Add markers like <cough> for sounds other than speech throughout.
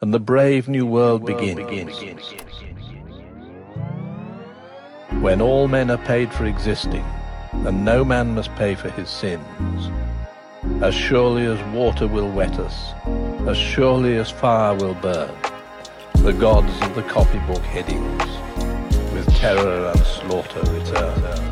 and the brave new world begins. When all men are paid for existing, and no man must pay for his sins. As surely as water will wet us, as surely as fire will burn, the gods of the copybook headings, with terror and slaughter return.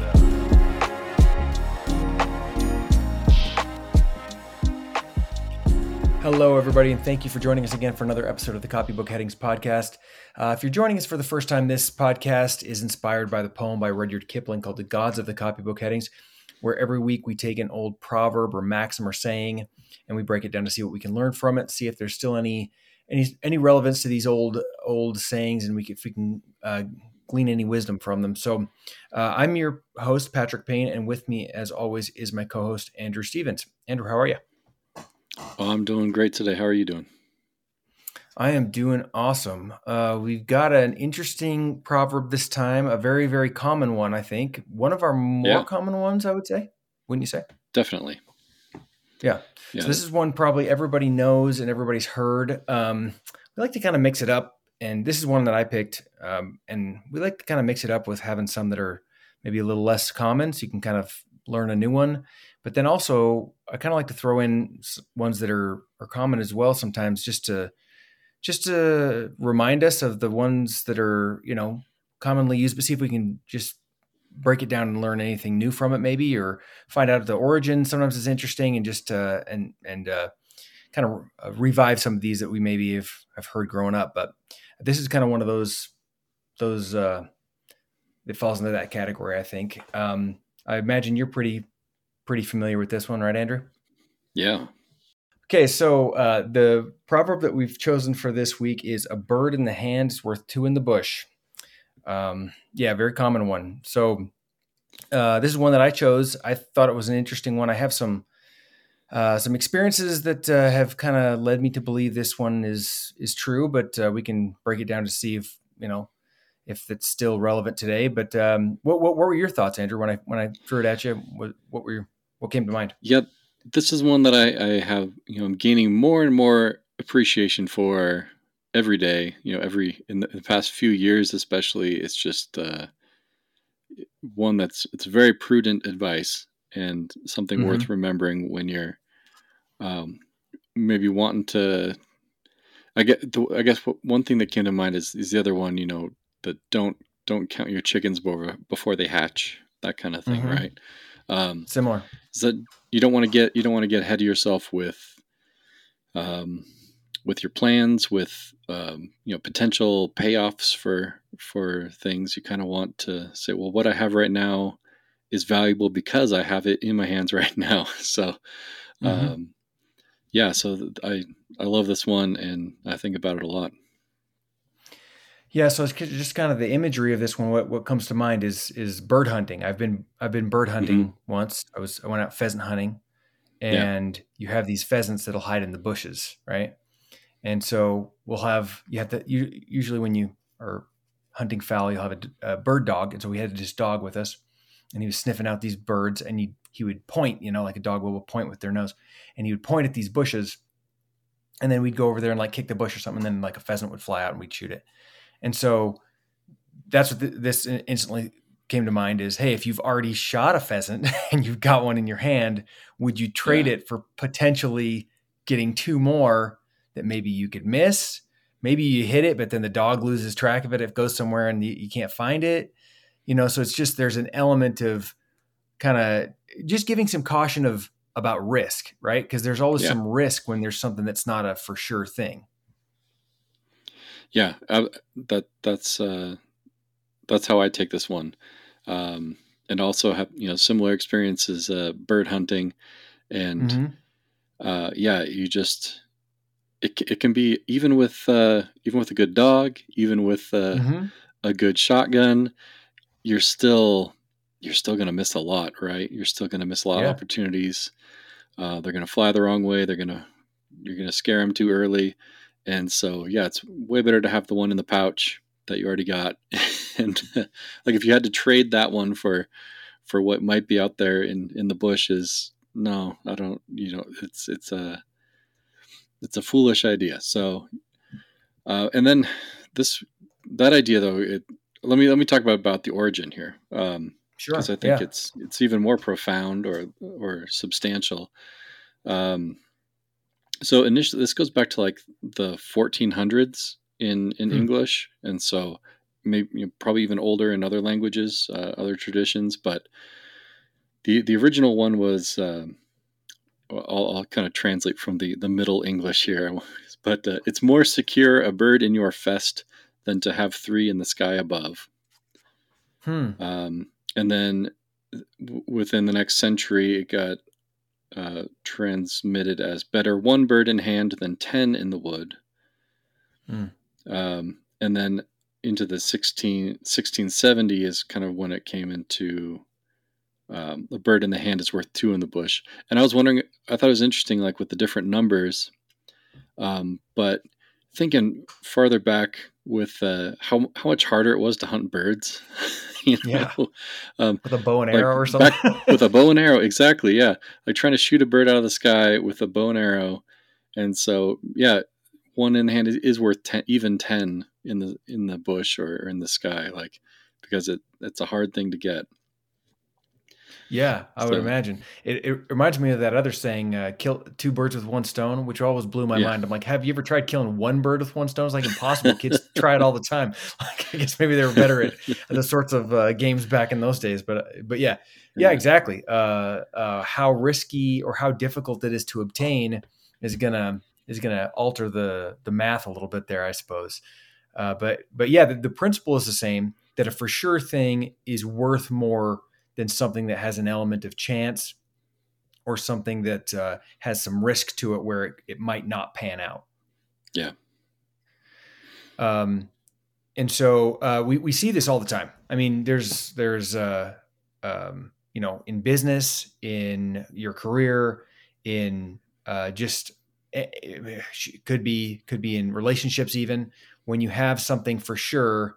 Hello, everybody, and thank you for joining us again for another episode of the Copybook Headings podcast. Uh, if you're joining us for the first time, this podcast is inspired by the poem by Rudyard Kipling called The Gods of the Copybook Headings, where every week we take an old proverb or maxim or saying and we break it down to see what we can learn from it, see if there's still any any any relevance to these old old sayings, and we can, if we can uh, glean any wisdom from them. So, uh, I'm your host Patrick Payne, and with me, as always, is my co-host Andrew Stevens. Andrew, how are you? Oh, I'm doing great today. How are you doing? I am doing awesome. Uh, we've got an interesting proverb this time, a very, very common one, I think. One of our more yeah. common ones, I would say. Wouldn't you say? Definitely. Yeah. yeah. So this is one probably everybody knows and everybody's heard. Um, we like to kind of mix it up. And this is one that I picked. Um, and we like to kind of mix it up with having some that are maybe a little less common so you can kind of learn a new one. But then also, I kind of like to throw in ones that are are common as well sometimes, just to just to remind us of the ones that are you know commonly used. But see if we can just break it down and learn anything new from it, maybe, or find out the origin. Sometimes it's interesting, and just uh, and and uh, kind of uh, revive some of these that we maybe have have heard growing up. But this is kind of one of those those uh, that falls into that category. I think. Um, I imagine you're pretty pretty familiar with this one, right, Andrew? Yeah. Okay, so uh, the proverb that we've chosen for this week is "A bird in the hand is worth two in the bush." Um, yeah, very common one. So uh, this is one that I chose. I thought it was an interesting one. I have some uh, some experiences that uh, have kind of led me to believe this one is is true, but uh, we can break it down to see if you know if it's still relevant today. But um, what, what, what were your thoughts, Andrew, when I when I threw it at you? What, what were your what came to mind? Yeah, this is one that I, I have, you know, I'm gaining more and more appreciation for every day. You know, every in the, in the past few years, especially, it's just uh, one that's it's very prudent advice and something mm-hmm. worth remembering when you're um, maybe wanting to. I get. The, I guess what, one thing that came to mind is is the other one. You know, that don't don't count your chickens before before they hatch. That kind of thing, mm-hmm. right? Um, Similar. That you don't want to get you don't want to get ahead of yourself with, um, with your plans, with um, you know potential payoffs for for things. You kind of want to say, well, what I have right now is valuable because I have it in my hands <laughs> right now. So, mm-hmm. um, yeah. So I I love this one, and I think about it a lot. Yeah, so it's just kind of the imagery of this one. What what comes to mind is is bird hunting. I've been I've been bird hunting mm-hmm. once. I was I went out pheasant hunting, and yeah. you have these pheasants that'll hide in the bushes, right? And so we'll have you have to you, usually when you are hunting fowl, you'll have a, a, bird dog, and so we had this dog with us, and he was sniffing out these birds, and he he would point, you know, like a dog will point with their nose, and he would point at these bushes, and then we'd go over there and like kick the bush or something, and then like a pheasant would fly out and we'd shoot it and so that's what this instantly came to mind is hey, if you've already shot a pheasant <laughs> and you've got one in your hand, would you trade yeah. it for potentially getting two more that maybe you could miss? Maybe you hit it, but then the dog loses track of it. It goes somewhere and you, you can't find it. You know, so it's just there's an element of kind of just giving some caution of about risk, right? Because there's always yeah. some risk when there's something that's not a for sure thing yeah, I, that that's uh, that's how I take this one, um, and also have you know similar experiences uh, bird hunting, and mm-hmm. uh, yeah, you just it it can be even with uh, even with a good dog, even with uh, mm-hmm. a good shotgun, you're still you're still going to miss a lot, right? You're still going to miss a lot yeah. of opportunities. Uh, they're going to fly the wrong way. They're going to you're going to scare them too early. And so, yeah, it's way better to have the one in the pouch that you already got. <laughs> and like if you had to trade that one for for what might be out there in in the bushes, no, I don't. You know, it's it's a it's a foolish idea. So, Uh, and then this that idea though, it, let me let me talk about about the origin here. Um, Sure. because I think yeah. it's it's even more profound or or substantial. Um, so initially, this goes back to like the 1400s in in Hmm. English, and so maybe you know, probably even older in other languages, uh, other traditions. But the the original one was. Um, I'll, I'll kind of translate from the the Middle English here, <laughs> but uh, it's more secure a bird in your fest than to have three in the sky above. Hmm. Um, and then within the next century, it got uh, transmitted as better one bird in hand than 10 in the wood. Hmm. Um, and then into the 16, 1670 is kind of when it came into um, a bird in the hand is worth two in the bush. And I was wondering, I thought it was interesting, like with the different numbers, um, but thinking farther back with uh, how how much harder it was to hunt birds, <laughs> you know, Yeah. um, With a bow and Like, arrow or something. <laughs> with a bow and arrow, exactly, yeah, like trying to shoot a bird out of the sky with a bow and arrow, and so yeah, one in hand is, is worth ten, even ten in the in the bush or, or in the sky, like because it it's a hard thing to get. Yeah, I would So- imagine. It, it reminds me of that other saying, uh, "Kill two birds with one stone," which always blew my Yeah. mind. I'm like, have you ever tried killing one bird with one stone? It's like impossible. Kids <laughs> try it all the time. <laughs> Like, I guess maybe they were better at the sorts of uh, games back in those days. But but yeah, yeah, exactly. Uh, uh, how risky or how difficult it is to obtain is gonna is gonna alter the the math a little bit there, I suppose. Uh, but but yeah, the, the principle is the same. That a for sure thing is worth more than something that has an element of chance or something that uh, has some risk to it where it, it might not pan out. Yeah. Um, and so uh, we we see this all the time. I mean, there's there's uh, um, you know in business, in your career, in uh, just eh, eh, could be could be in relationships even when you have something for sure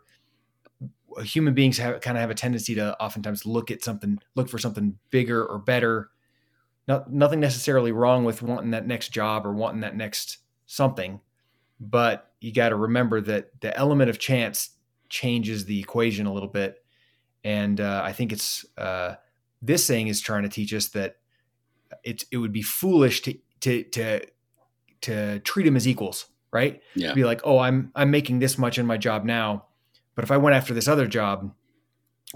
human beings have kind of have a tendency to oftentimes look at something look for something bigger or better. Not nothing necessarily wrong with wanting that next job or wanting that next something but you got to remember that the element of chance changes the equation a little bit. And uh, i think it's uh, this saying is trying to teach us that it's it would be foolish to to to to treat them as equals right? Yeah, be like, oh, I'm I'm making this much in my job now, but if I went after this other job,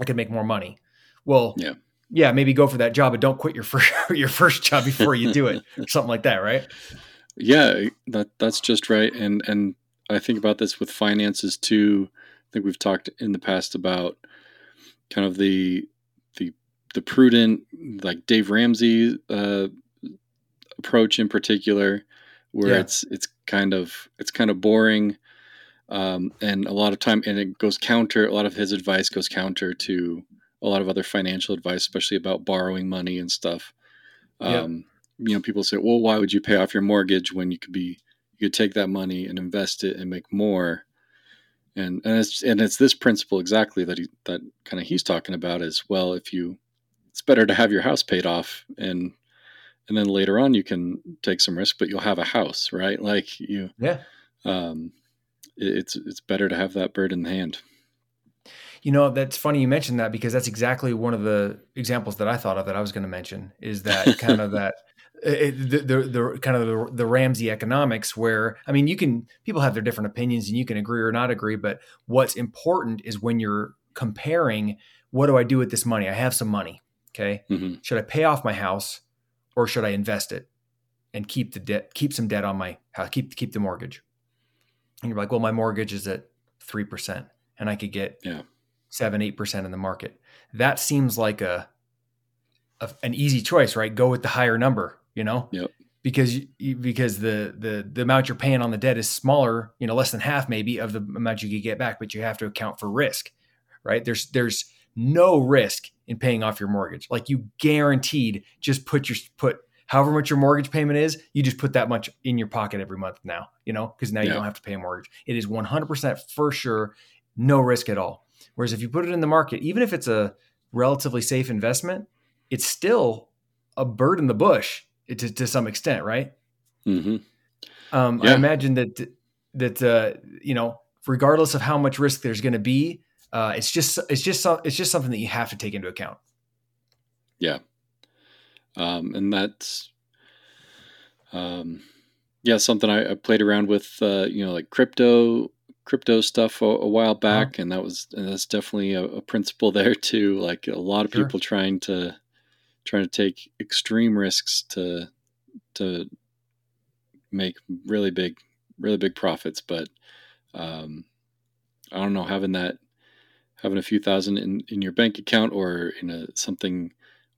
I could make more money. Well, Yeah. yeah, maybe go for that job, but don't quit your <laughs> first your first job before you do it, or <laughs> something like that, right? yeah, that that's just right. And and I think about this with finances too. I think we've talked in the past about kind of the the the prudent, like Dave Ramsey uh, approach in particular, where Yeah. it's it's kind of it's kind of boring, um, and a lot of time, and it goes counter. A lot of his advice goes counter to a lot of other financial advice, especially about borrowing money and stuff. Yeah. Um, You know, people say, "Well, why would you pay off your mortgage when you could be you could take that money and invest it and make more?" And and it's and it's this principle exactly that he that kind of he's talking about is well. If you, it's better to have your house paid off and and then later on you can take some risk, but you'll have a house, right? Like you, Yeah. um, it's it's better to have that bird in the hand. You know, that's funny you mentioned that because that's exactly one of the examples that I thought of that I was going to mention is that <laughs> kind of that it, the, the the kind of the, the Ramsey economics where I mean you can people have their different opinions and you can agree or not agree but what's important is when you're comparing what do I do with this money? I have some money okay? Hmm should I pay off my house or should I invest it and keep the debt keep some debt on my house keep keep the mortgage and you're like well my mortgage is at 3% and I could get Yeah. seven, eight percent in the market. That seems like a, a an easy choice, right? Go with the higher number, you know, Yep. because you, because the the the amount you're paying on the debt is smaller, you know, less than half maybe of the amount you could get back, but you have to account for risk, right? There's there's no risk in paying off your mortgage. Like you guaranteed, just put your put however much your mortgage payment is, you just put that much in your pocket every month now, you know, because now you don't have to pay a mortgage. It is 100% for sure, no risk at all. Whereas if you put it in the market, even if it's a relatively safe investment, it's still a bird in the bush to, to some extent, right? hmm Um, I imagine that that uh, you know, regardless of how much risk there's going to be, uh, it's just it's just it's just something that you have to take into account. Yeah, um, and that's um, yeah something I, I played around with. Uh, you know, like crypto crypto stuff a, a while uh-huh. back, uh-huh. and that was and that's definitely a, a, principle <laughs> there too. Like a lot of sure. people trying to trying to take extreme risks to to make really big really big profits, but um, I don't know having that having a few thousand in, in your bank account or in a something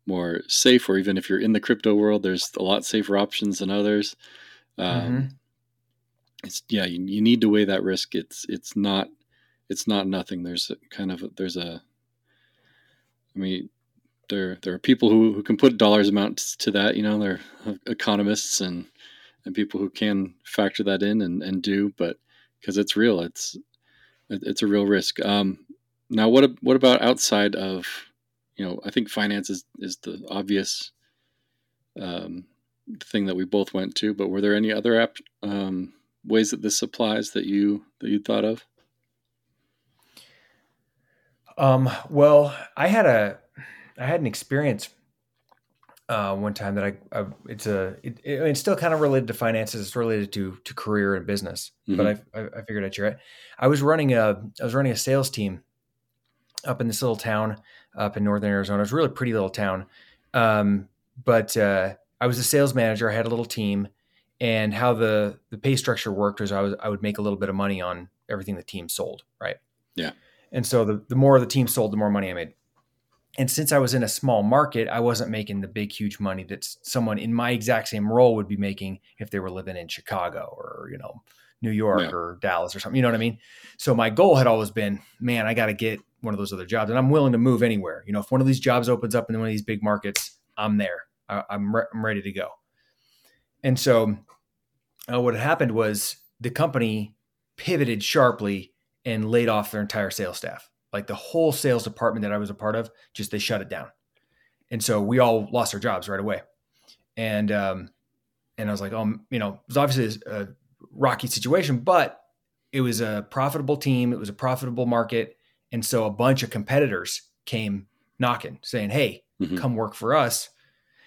more safe, or even if you're in the crypto world, there's a lot safer options than others. Um, mm-hmm. it's yeah you, you need to weigh that risk. It's it's not it's not nothing. There's a kind of there's a i mean there there are people who, who can put dollars amounts to that you know they're economists and and people who can factor that in and, and do but because it's real it's it's a real risk. Um now what what about outside of you know i think finance is is the obvious um thing that we both went to but were there any other app um ways that this applies that you that you thought of? Um, well, I had a I had an experience uh, one time that I, I it's a it, it, it's still kind of related to finances. It's related to to career and business, mm-hmm. but I, I figured I'd share it. I was running a I was running a sales team up in this little town up in northern Arizona. It's a really pretty little town, um, but uh, I was a sales manager. I had a little team, and how the the pay structure worked was I was I would make a little bit of money on everything the team sold, right? Yeah. And so the the more the team sold, the more money I made. And since I was in a small market, I wasn't making the big huge money that someone in my exact same role would be making if they were living in Chicago or you know New York yeah. or Dallas or something. You know what I mean? So my goal had always been, man, I got to get one of those other jobs, and I'm willing to move anywhere. You know, if one of these jobs opens up in one of these big markets, I'm there. I, am re- I'm ready to go. And so uh, what had happened was the company pivoted sharply and laid off their entire sales staff. Like the whole sales department that I was a part of, just they shut it down. And so we all lost our jobs right away. And um, and I was like, oh, you know, it was obviously a rocky situation, but it was a profitable team. It was a profitable market. And so a bunch of competitors came knocking, saying, "Hey, mm-hmm. come work for us."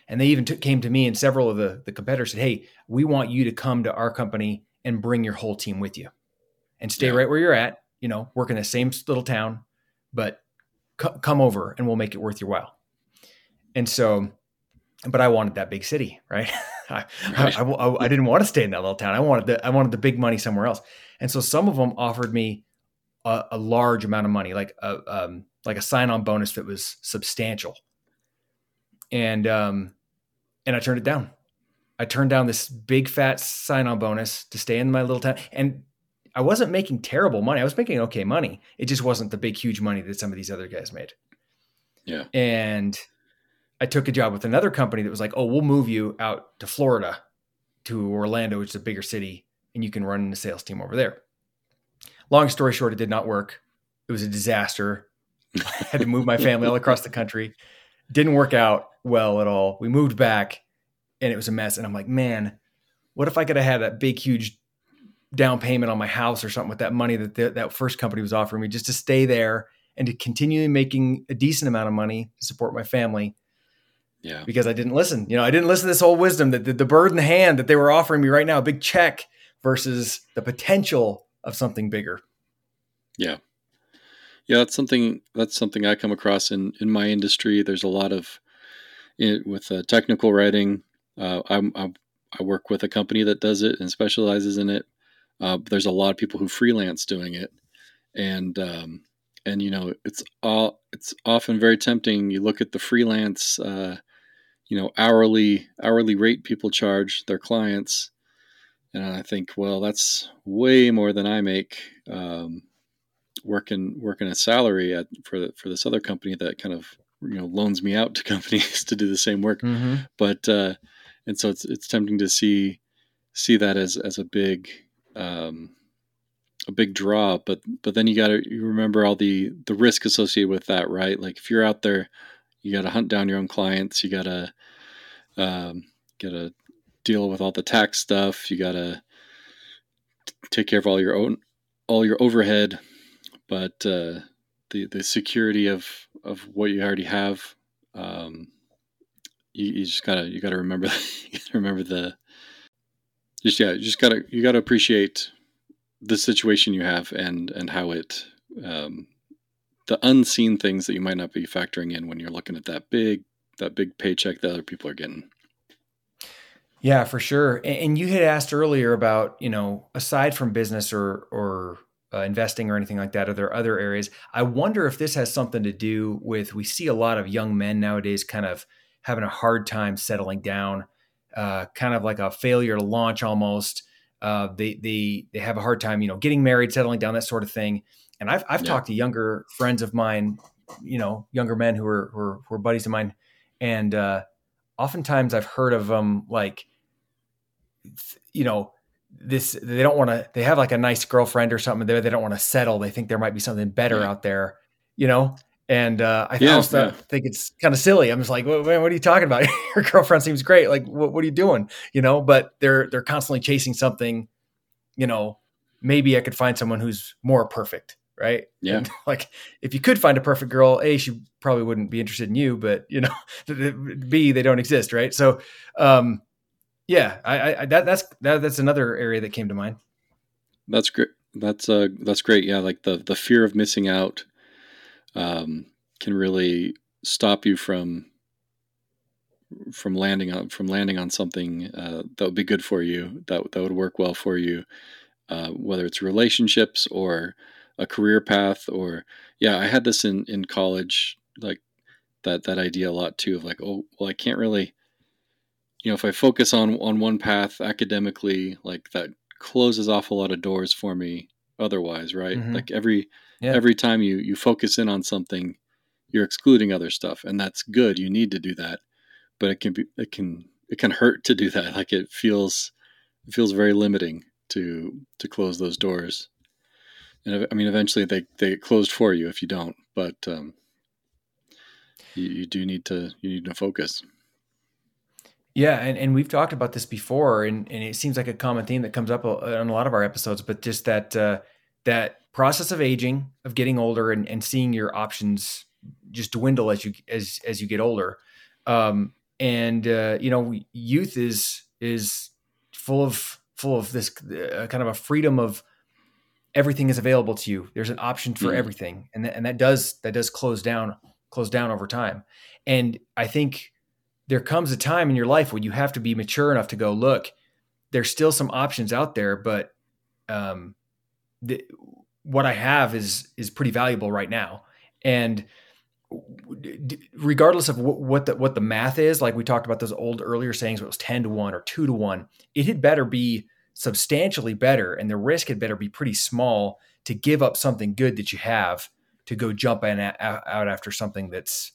And they even t- came to me and several of the, the competitors said, Hey, we want you to come to our company and bring your whole team with you and stay yeah. right where you're at, you know, work in the same little town, but c- come over and we'll make it worth your while. And so, but I wanted that big city, right? <laughs> <laughs> I, right. I, I, I, didn't want to stay in that little town. I wanted the, I wanted the big money somewhere else. And so some of them offered me a, a large amount of money, like a, um, like a sign on bonus that was substantial. And, um, and I turned it down. I turned down this big fat sign on bonus to stay in my little town. And I wasn't making terrible money. I was making okay money. It just wasn't the big, huge money that some of these other guys made. Yeah. And I took a job with another company that was like, oh, we'll move you out to Florida, to Orlando, which is a bigger city, and you can run the sales team over there. Long story short, it did not work. It was a disaster. I had to move my family all across the country. Didn't work out well at all. We moved back and it was a mess. And I'm like, man, what if I could have had that big, huge down payment on my house or something with that money that the, that first company was offering me just to stay there and to continue making a decent amount of money to support my family. Yeah. Because I didn't listen. You know, I didn't listen to this old wisdom that the, the bird in the hand that they were offering me right now, a big check versus the potential of something bigger. Yeah. Yeah, that's something that's something I come across in in my industry. There's a lot of it, with uh, technical writing. Uh, I'm, I'm, i work with a company that does it and specializes in it. Uh, there's a lot of people who freelance doing it, and um, and you know it's all it's often very tempting. You look at the freelance, uh, you know, hourly hourly rate people charge their clients, and I think, well, that's way more than I make. Um, working working a salary at for for this other company that kind of you know loans me out to <laughs> companies to do the same work mm-hmm. but uh and so it's it's tempting to see see that as as a big um a big draw but but then you got to you remember all the the risk associated with that right like if you're out there you got to hunt down your own clients you got to um got to deal with all the tax stuff you got to take care of all your own all your overhead, but uh, the the security of of what you already have. Um, you, you just gotta you gotta remember <laughs> you gotta remember the just yeah you just gotta you gotta appreciate the situation you have and and how it um, the unseen things that you might not be factoring in when you're looking at that big that big paycheck that other people are getting. Yeah, for sure. And you had asked earlier about, you know, aside from business or or uh, investing or anything like that, are there other areas? I wonder if this has something to do with we see a lot of young men nowadays kind of having a hard time settling down, uh, kind of like a failure to launch almost. Uh, they they they have a hard time, you know, getting married, settling down, that sort of thing. And I've I've yeah. talked to younger friends of mine, you know, younger men who are who are, who are buddies of mine, and uh, oftentimes I've heard of them like, you know, this they don't want to. They have like a nice girlfriend or something. They they don't want to settle. They think there might be something better yeah. out there, you know. And uh, I yeah, also yeah. think it's kind of silly. I'm just like, what, what, are you talking about? <laughs> Your girlfriend seems great. Like, what, what are you doing? You know, but they're they're constantly chasing something. You know, maybe I could find someone who's more perfect right? Yeah. And <laughs> like if you could find a perfect girl, A, she probably wouldn't be interested in you, but you know, <laughs> B, they don't exist, right? So um yeah, I, I that that's that, that's another area that came to mind. That's great. That's uh that's great. Yeah, like the the fear of missing out um can really stop you from from landing on from landing on something uh, that would be good for you that that would work well for you uh, whether it's relationships or a career path or yeah i had this in in college like that that idea a lot too of like oh well i can't really you know if i focus on on one path academically like that closes off a lot of doors for me otherwise right mm-hmm. like every yeah. every time you you focus in on something you're excluding other stuff and that's good you need to do that but it can be it can it can hurt to do that <laughs> like it feels it feels very limiting to to close those doors and I mean, eventually they they get closed for you if you don't. But um, you, you do need to you need to focus. Yeah, and, and we've talked about this before, and, and it seems like a common theme that comes up on a lot of our episodes. But just that uh, that process of aging, of getting older, and, and seeing your options just dwindle as you as as you get older. Um, and uh, you know, youth is is full of full of this uh, kind of a freedom of everything is available to you. There's an option for mm. everything, and th- and that does that does close down close down over time. And I think there comes a time in your life when you have to be mature enough to go look. There's still some options out there, but um, the, what I have is is pretty valuable right now, and regardless of what the what the math is, like we talked about those old earlier sayings, where it was ten to one or two to one. It had better be substantially better and the risk had better be pretty small to give up something good that you have to go jump in out after something that's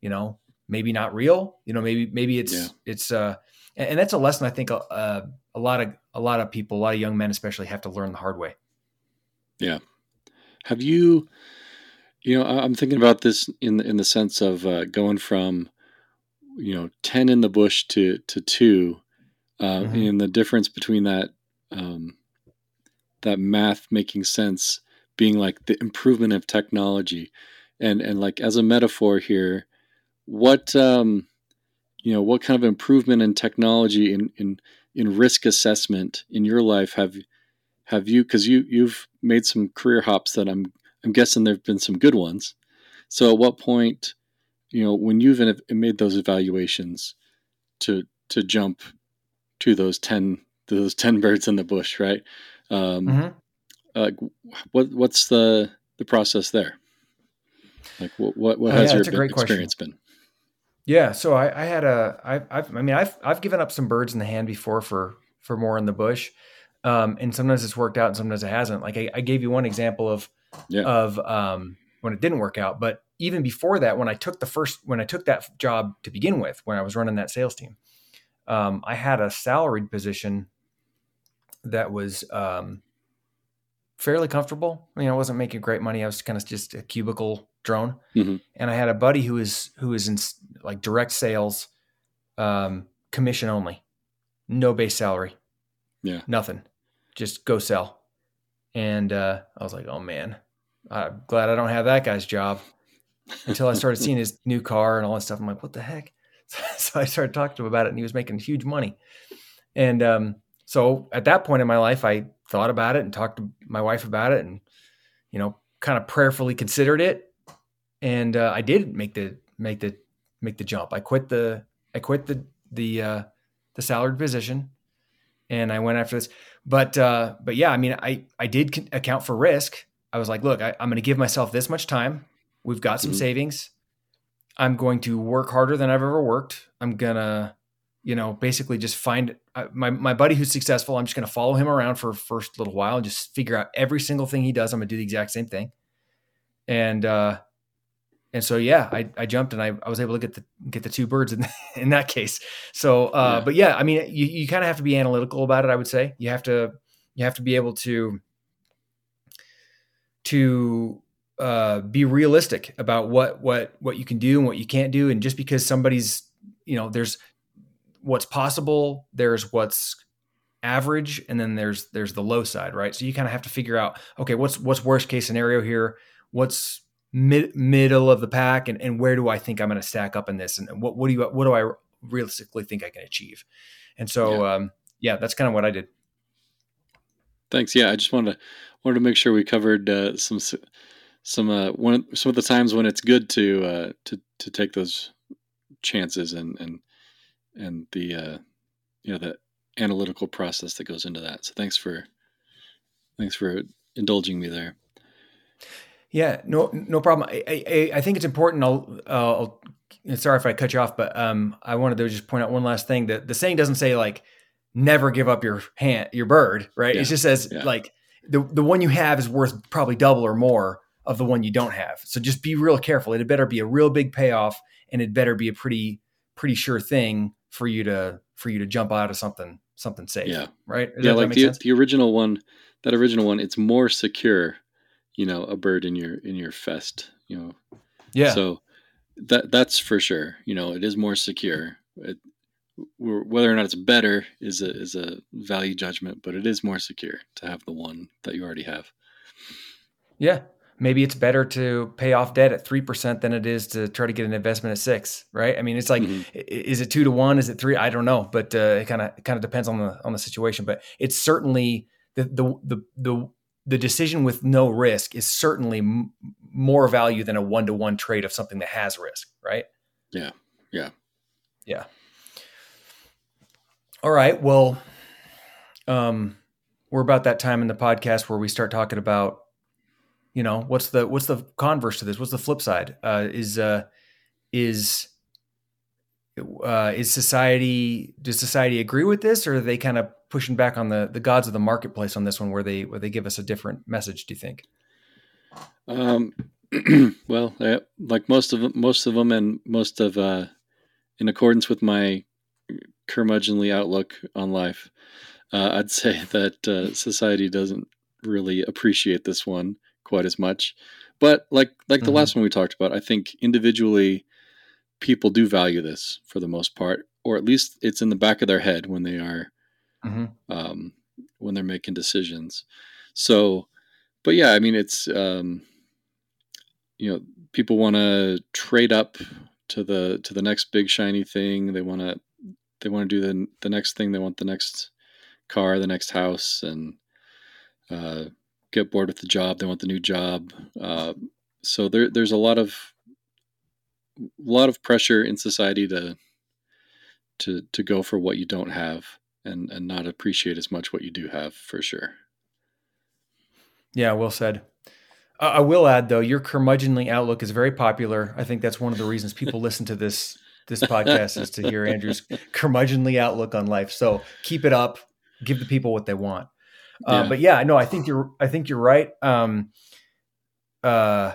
you know maybe not real. You know maybe maybe it's yeah. it's uh and, that's a lesson i think uh, a lot of a lot of people a lot of young men especially have to learn the hard way. Yeah. Have you you know i'm thinking about this in in the sense of uh, going from you know 10 in the bush to to 2 uh, mm-hmm. and the difference between that um, that math making sense being like the improvement of technology and and like as a metaphor here what um you know what kind of improvement in technology in in in risk assessment in your life have have you because you you've made some career hops that i'm i'm guessing there've been some good ones so at what point you know when you've made those evaluations to to jump to those 10 those 10 birds in the bush right um mm-hmm. uh, what what's the the process there like what what, what oh, has yeah, your experience question. been yeah so i i had a I, I've, i mean i've i've given up some birds in the hand before for for more in the bush um and sometimes it's worked out and sometimes it hasn't like i, I gave you one example of yeah. of um when it didn't work out but even before that when i took the first when i took that job to begin with when i was running that sales team um, I had a salaried position that was um, fairly comfortable. I mean, I wasn't making great money. I was kind of just a cubicle drone, mm-hmm. and I had a buddy who was who was in like direct sales, um, commission only, no base salary, yeah, nothing, just go sell. And uh, I was like, oh man, I'm glad I don't have that guy's job. Until I started seeing his new car and all that stuff, I'm like, what the heck? <laughs> So I started talking to him about it, and he was making huge money. And um, so at that point in my life, I thought about it and talked to my wife about it, and you know, kind of prayerfully considered it. And uh, I did make the make the make the jump. I quit the I quit the the uh, the salaried position, and I went after this. But uh, but yeah, I mean, I I did account for risk. I was like, look, I, am going to give myself this much time. We've got some mm-hmm. savings. I'm going to work harder than I've ever worked. I'm gonna, you know, basically just find uh, my my buddy who's successful. I'm just gonna follow him around for first little while and just figure out every single thing he does. I'm gonna do the exact same thing. And uh, and so yeah, I, I jumped and I, I was able to get the get the two birds in <laughs> in that case. So uh, yeah. but yeah, I mean, you you kind of have to be analytical about it. I would say you have to you have to be able to to uh, be realistic about what what what you can do and what you can't do. And just because somebody's you know there's what's possible, there's what's average, and then there's there's the low side, right? So you kind of have to figure out okay, what's what's worst case scenario here, what's mid, middle of the pack and, and where do I think I'm going to stack up in this and what, what do you, what do I realistically think I can achieve? And so, yeah, um, yeah that's kind of what I did. Thanks. Yeah. I just wanted to, wanted to make sure we covered, uh, some, some, uh, one, some of the times when it's good to, uh, to, to take those chances and, and, and the, uh, you know, the analytical process that goes into that. So thanks for, thanks for indulging me there. Yeah, no, no problem. I, I, I think it's important. I'll, uh, I'll, sorry if I cut you off, but um, I wanted to just point out one last thing. That the saying doesn't say like never give up your hand, your bird, right? Yeah. It just says yeah. like the the one you have is worth probably double or more of the one you don't have. So just be real careful. It had better be a real big payoff, and it better be a pretty pretty sure thing for you to for you to jump out of something something safe. Yeah, right. Does yeah, like the the original one, that original one, it's more secure you know a bird in your in your fest you know yeah so that that's for sure you know it is more secure it, whether or not it's better is a is a value judgment but it is more secure to have the one that you already have yeah maybe it's better to pay off debt at 3% than it is to try to get an investment at 6 right i mean it's like mm-hmm. is it 2 to 1 is it 3 i don't know but uh, it kind of kind of depends on the on the situation but it's certainly the the the, the the decision with no risk is certainly m- more value than a one to one trade of something that has risk, right? Yeah. Yeah. Yeah. All right. Well, um, we're about that time in the podcast where we start talking about, you know, what's the what's the converse to this? What's the flip side? Uh, is uh, is uh, is society does society agree with this, or are they kind of pushing back on the the gods of the marketplace on this one, where they where they give us a different message? Do you think? Um, <clears throat> well, uh, like most of most of them, and most of uh, in accordance with my curmudgeonly outlook on life, uh, I'd say <laughs> that uh, society doesn't really appreciate this one quite as much. But like like the mm-hmm. last one we talked about, I think individually people do value this for the most part, or at least it's in the back of their head when they are mm-hmm. um, when they're making decisions. So, but yeah, I mean, it's um, you know, people want to trade up to the to the next big shiny thing. They want to they want to do the the next thing. They want the next car, the next house, and uh, get bored with the job. They want the new job. Uh, so there, there's a lot of a lot of pressure in society to to to go for what you don't have and and not appreciate as much what you do have for sure. Yeah, well said. Uh, I will add though, your curmudgeonly outlook is very popular. I think that's one of the reasons people listen to this this podcast is to hear Andrew's <laughs> curmudgeonly outlook on life. So keep it up. Give the people what they want. Uh, yeah. But yeah, no, I think you're. I think you're right. Um, uh,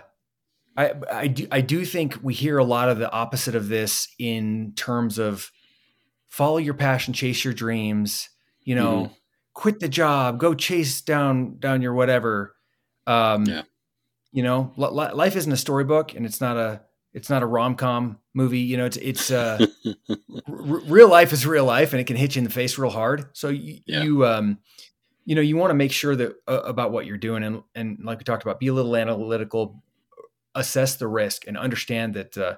I I do I do think we hear a lot of the opposite of this in terms of follow your passion, chase your dreams, you know, mm-hmm. quit the job, go chase down down your whatever. Um yeah. you know, life isn't a storybook and it's not a it's not a rom-com movie, you know, it's it's uh <laughs> r- real life is real life and it can hit you in the face real hard. So you, yeah. you um you know, you want to make sure that uh, about what you're doing, and and like we talked about, be a little analytical, assess the risk, and understand that uh,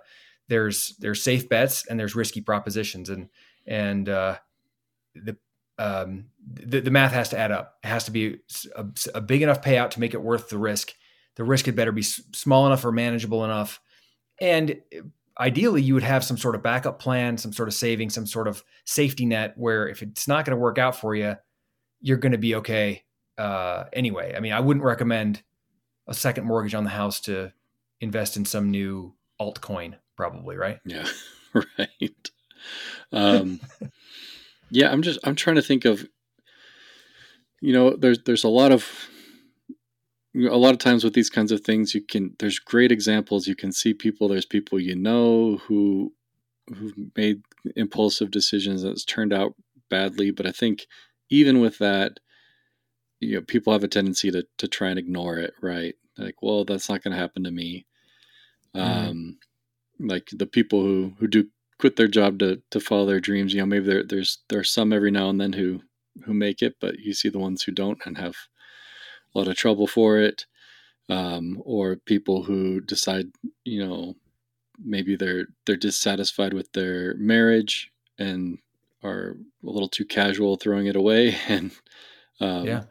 there's there's safe bets and there's risky propositions, and and uh, the um, the, the math has to add up. It has to be a, a, big enough payout to make it worth the risk. The risk had better be small enough or manageable enough, and ideally, you would have some sort of backup plan, some sort of saving, some sort of safety net where if it's not going to work out for you, you're going to be okay uh, anyway. I mean, I wouldn't recommend a second mortgage on the house to invest in some new altcoin, probably, right? Yeah, <laughs> right. Um, yeah, I'm just I'm trying to think of, you know, there's there's a lot of a lot of times with these kinds of things you can there's great examples you can see people there's people you know who who've made impulsive decisions that's turned out badly but i think even with that you know people have a tendency to to try and ignore it right? Like well that's not going to happen to me. Mm. um like the people who who do quit their job to to follow their dreams you know maybe there there's there are some every now and then who who make it but you see the ones who don't and have a lot of trouble for it, um, or people who decide, you know, maybe they're they're dissatisfied with their marriage and are a little too casual throwing it away, <laughs> and um, yeah,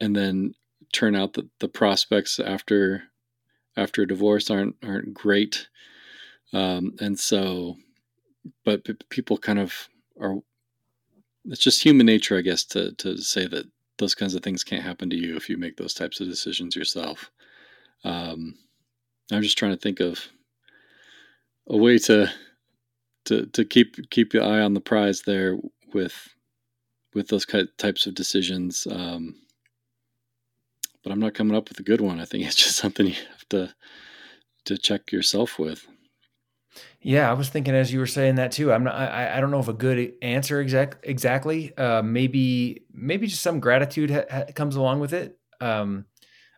and then turn out that the prospects after after a divorce aren't aren't great, um, and so, but p- people kind of are. It's just human nature, I guess, to to say that those kinds of things can't happen to you if you make those types of decisions yourself. Um, I'm just trying to think of a way to to to keep keep your eye on the prize there with with those types of decisions. Um, but I'm not coming up with a good one. I think <laughs> it's just something you have to to check yourself with. Yeah, I was thinking as you were saying that too. I'm not. I, I don't know if a good answer exact exactly. Uh, maybe maybe just some gratitude ha- ha- comes along with it. Um,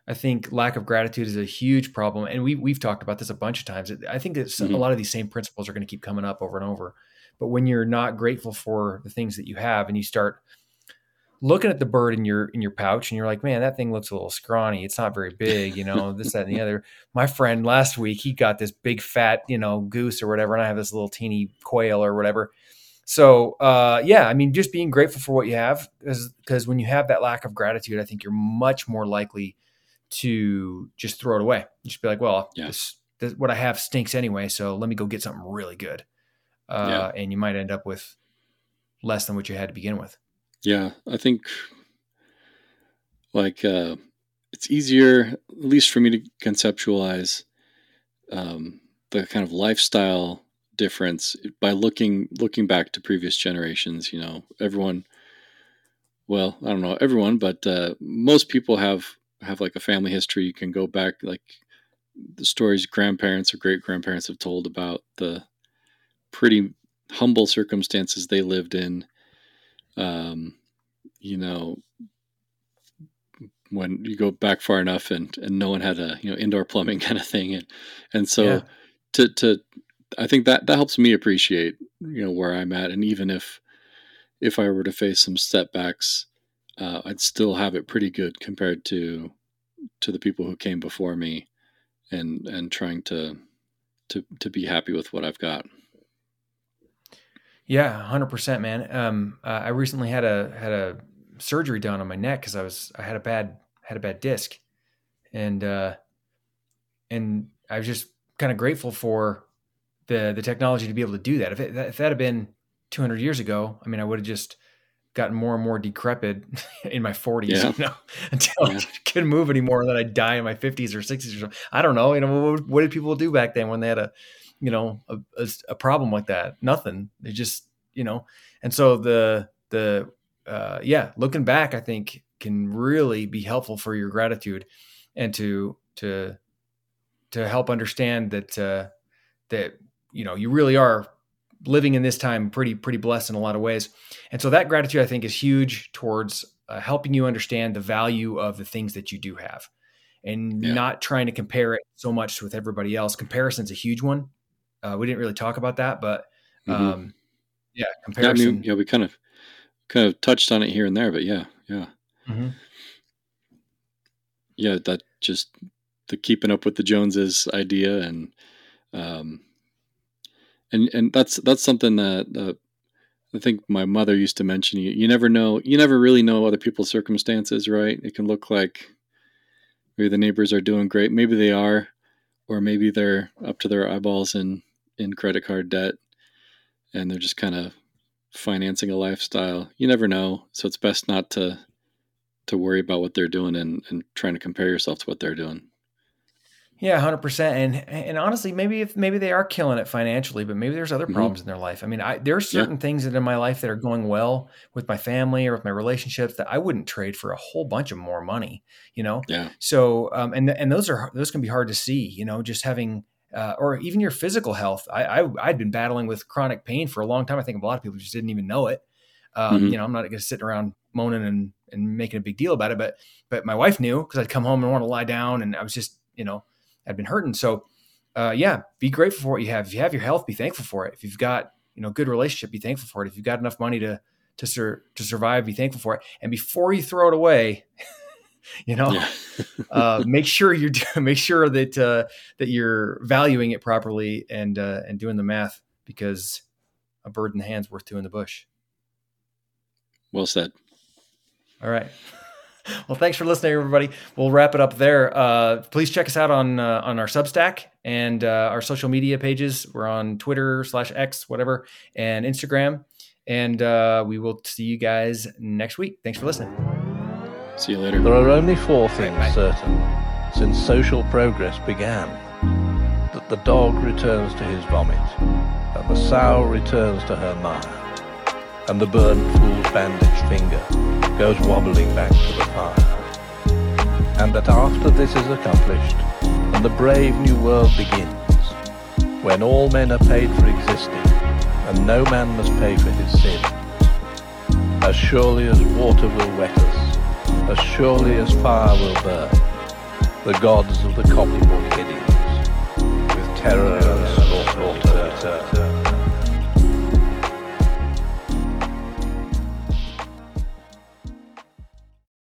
I think lack of gratitude is a huge problem, and we we've talked about this a bunch of times. I think that mm-hmm. a lot of these same principles are going to keep coming up over and over. But when you're not grateful for the things that you have, and you start looking at the bird in your in your pouch and you're like, man, that thing looks a little scrawny. It's not very big, you know, this, that, and the other. My friend last week, he got this big fat, you know, goose or whatever, and I have this little teeny quail or whatever. So uh, yeah, I mean, just being grateful for what you have, because when you have that lack of gratitude, I think you're much more likely to just throw it away. Just be like, well, yeah. this, this, what I have stinks anyway, so let me go get something really good. Uh, yeah. And you might end up with less than what you had to begin with. Yeah, I think like uh, it's easier, at least for me to conceptualize um, the kind of lifestyle difference by looking looking back to previous generations. You know, everyone. Well, I don't know everyone, but uh, most people have have like a family history. You can go back like the stories grandparents or great grandparents have told about the pretty humble circumstances they lived in um, you know, when you go back far enough and, and no one had a, you know, indoor plumbing <laughs> kind of thing. And, and so yeah. to, to, I think that, that helps me appreciate, you know, where I'm at. And even if, if I were to face some setbacks, uh, I'd still have it pretty good compared to, to the people who came before me and, and trying to, to, to be happy with what I've got. Yeah, hundred percent, man. Um, uh, I recently had a had a surgery done on my neck because I was I had a bad had a bad disc, and uh, and I was just kind of grateful for the the technology to be able to do that. If it, if that had been 200 years ago, I mean, I would have just gotten more and more decrepit <laughs> in my 40s, yeah. you know, <laughs> until yeah. I couldn't move anymore, and then I'd die in my 50s or 60s or something. I don't know. You know, what, what did people do back then when they had a you know a, a, a problem like that nothing they just you know and so the the uh, yeah looking back i think can really be helpful for your gratitude and to to to help understand that uh, that you know you really are living in this time pretty pretty blessed in a lot of ways and so that gratitude i think is huge towards uh, helping you understand the value of the things that you do have and yeah. not trying to compare it so much with everybody else comparison's a huge one uh, we didn't really talk about that, but mm-hmm. um, mm-hmm. yeah, comparison. Yeah, I mean, yeah, we kind of kind of touched on it here and there, but yeah, yeah. mm-hmm. yeah, that just the keeping up with the Joneses idea, and um, and and that's that's something that uh, I think my mother used to mention. You you never know, you never really know other people's circumstances, right? It can look like maybe the neighbors are doing great, maybe they are, or maybe they're up to their eyeballs in in credit card debt, and they're just kind of financing a lifestyle. You never know, so it's best not to to worry about what they're doing and, and trying to compare yourself to what they're doing. Yeah, hundred percent. And and honestly, maybe if maybe they are killing it financially, but maybe there's other mm-hmm. problems in their life. I mean, I there's certain yeah. things that in my life that are going well with my family or with my relationships that I wouldn't trade for a whole bunch of more money. You know. Yeah. So um, and and those are those can be hard to see. You know, just having uh, or even your physical health. I, I I'd been battling with chronic pain for a long time. I think a lot of people just didn't even know it. Um, mm-hmm. You know, I'm not going to sit around moaning and and making a big deal about it, but but my wife knew because I'd come home and want to lie down, and I was just you know had been hurting. So, uh, yeah, be grateful for what you have. If you have your health, be thankful for it. If you've got you know good relationship, be thankful for it. If you've got enough money to to sur- to survive, be thankful for it. And before you throw it away, <laughs> you know, yeah. <laughs> uh, make sure you're <laughs> make sure that uh, that you're valuing it properly and uh, and doing the math because a bird in the hand's worth two in the bush. Well said. All right. <laughs> well, thanks for listening, everybody. We'll wrap it up there. Uh, please check us out on uh, on our Substack and uh, our social media pages. We're on Twitter slash X, whatever, and Instagram. And uh, we will see you guys next week. Thanks for listening. See you later. There are only four things right, certain since social progress began that the dog returns to his vomit, that the sow returns to her mire and the burnt fool's bandaged finger goes wobbling back to the fire. And that after this is accomplished, and the brave new world begins, when all men are paid for existing, and no man must pay for his sin, as surely as water will wet us, as surely as fire will burn, the gods of the copybook idiots, with terror and slaughter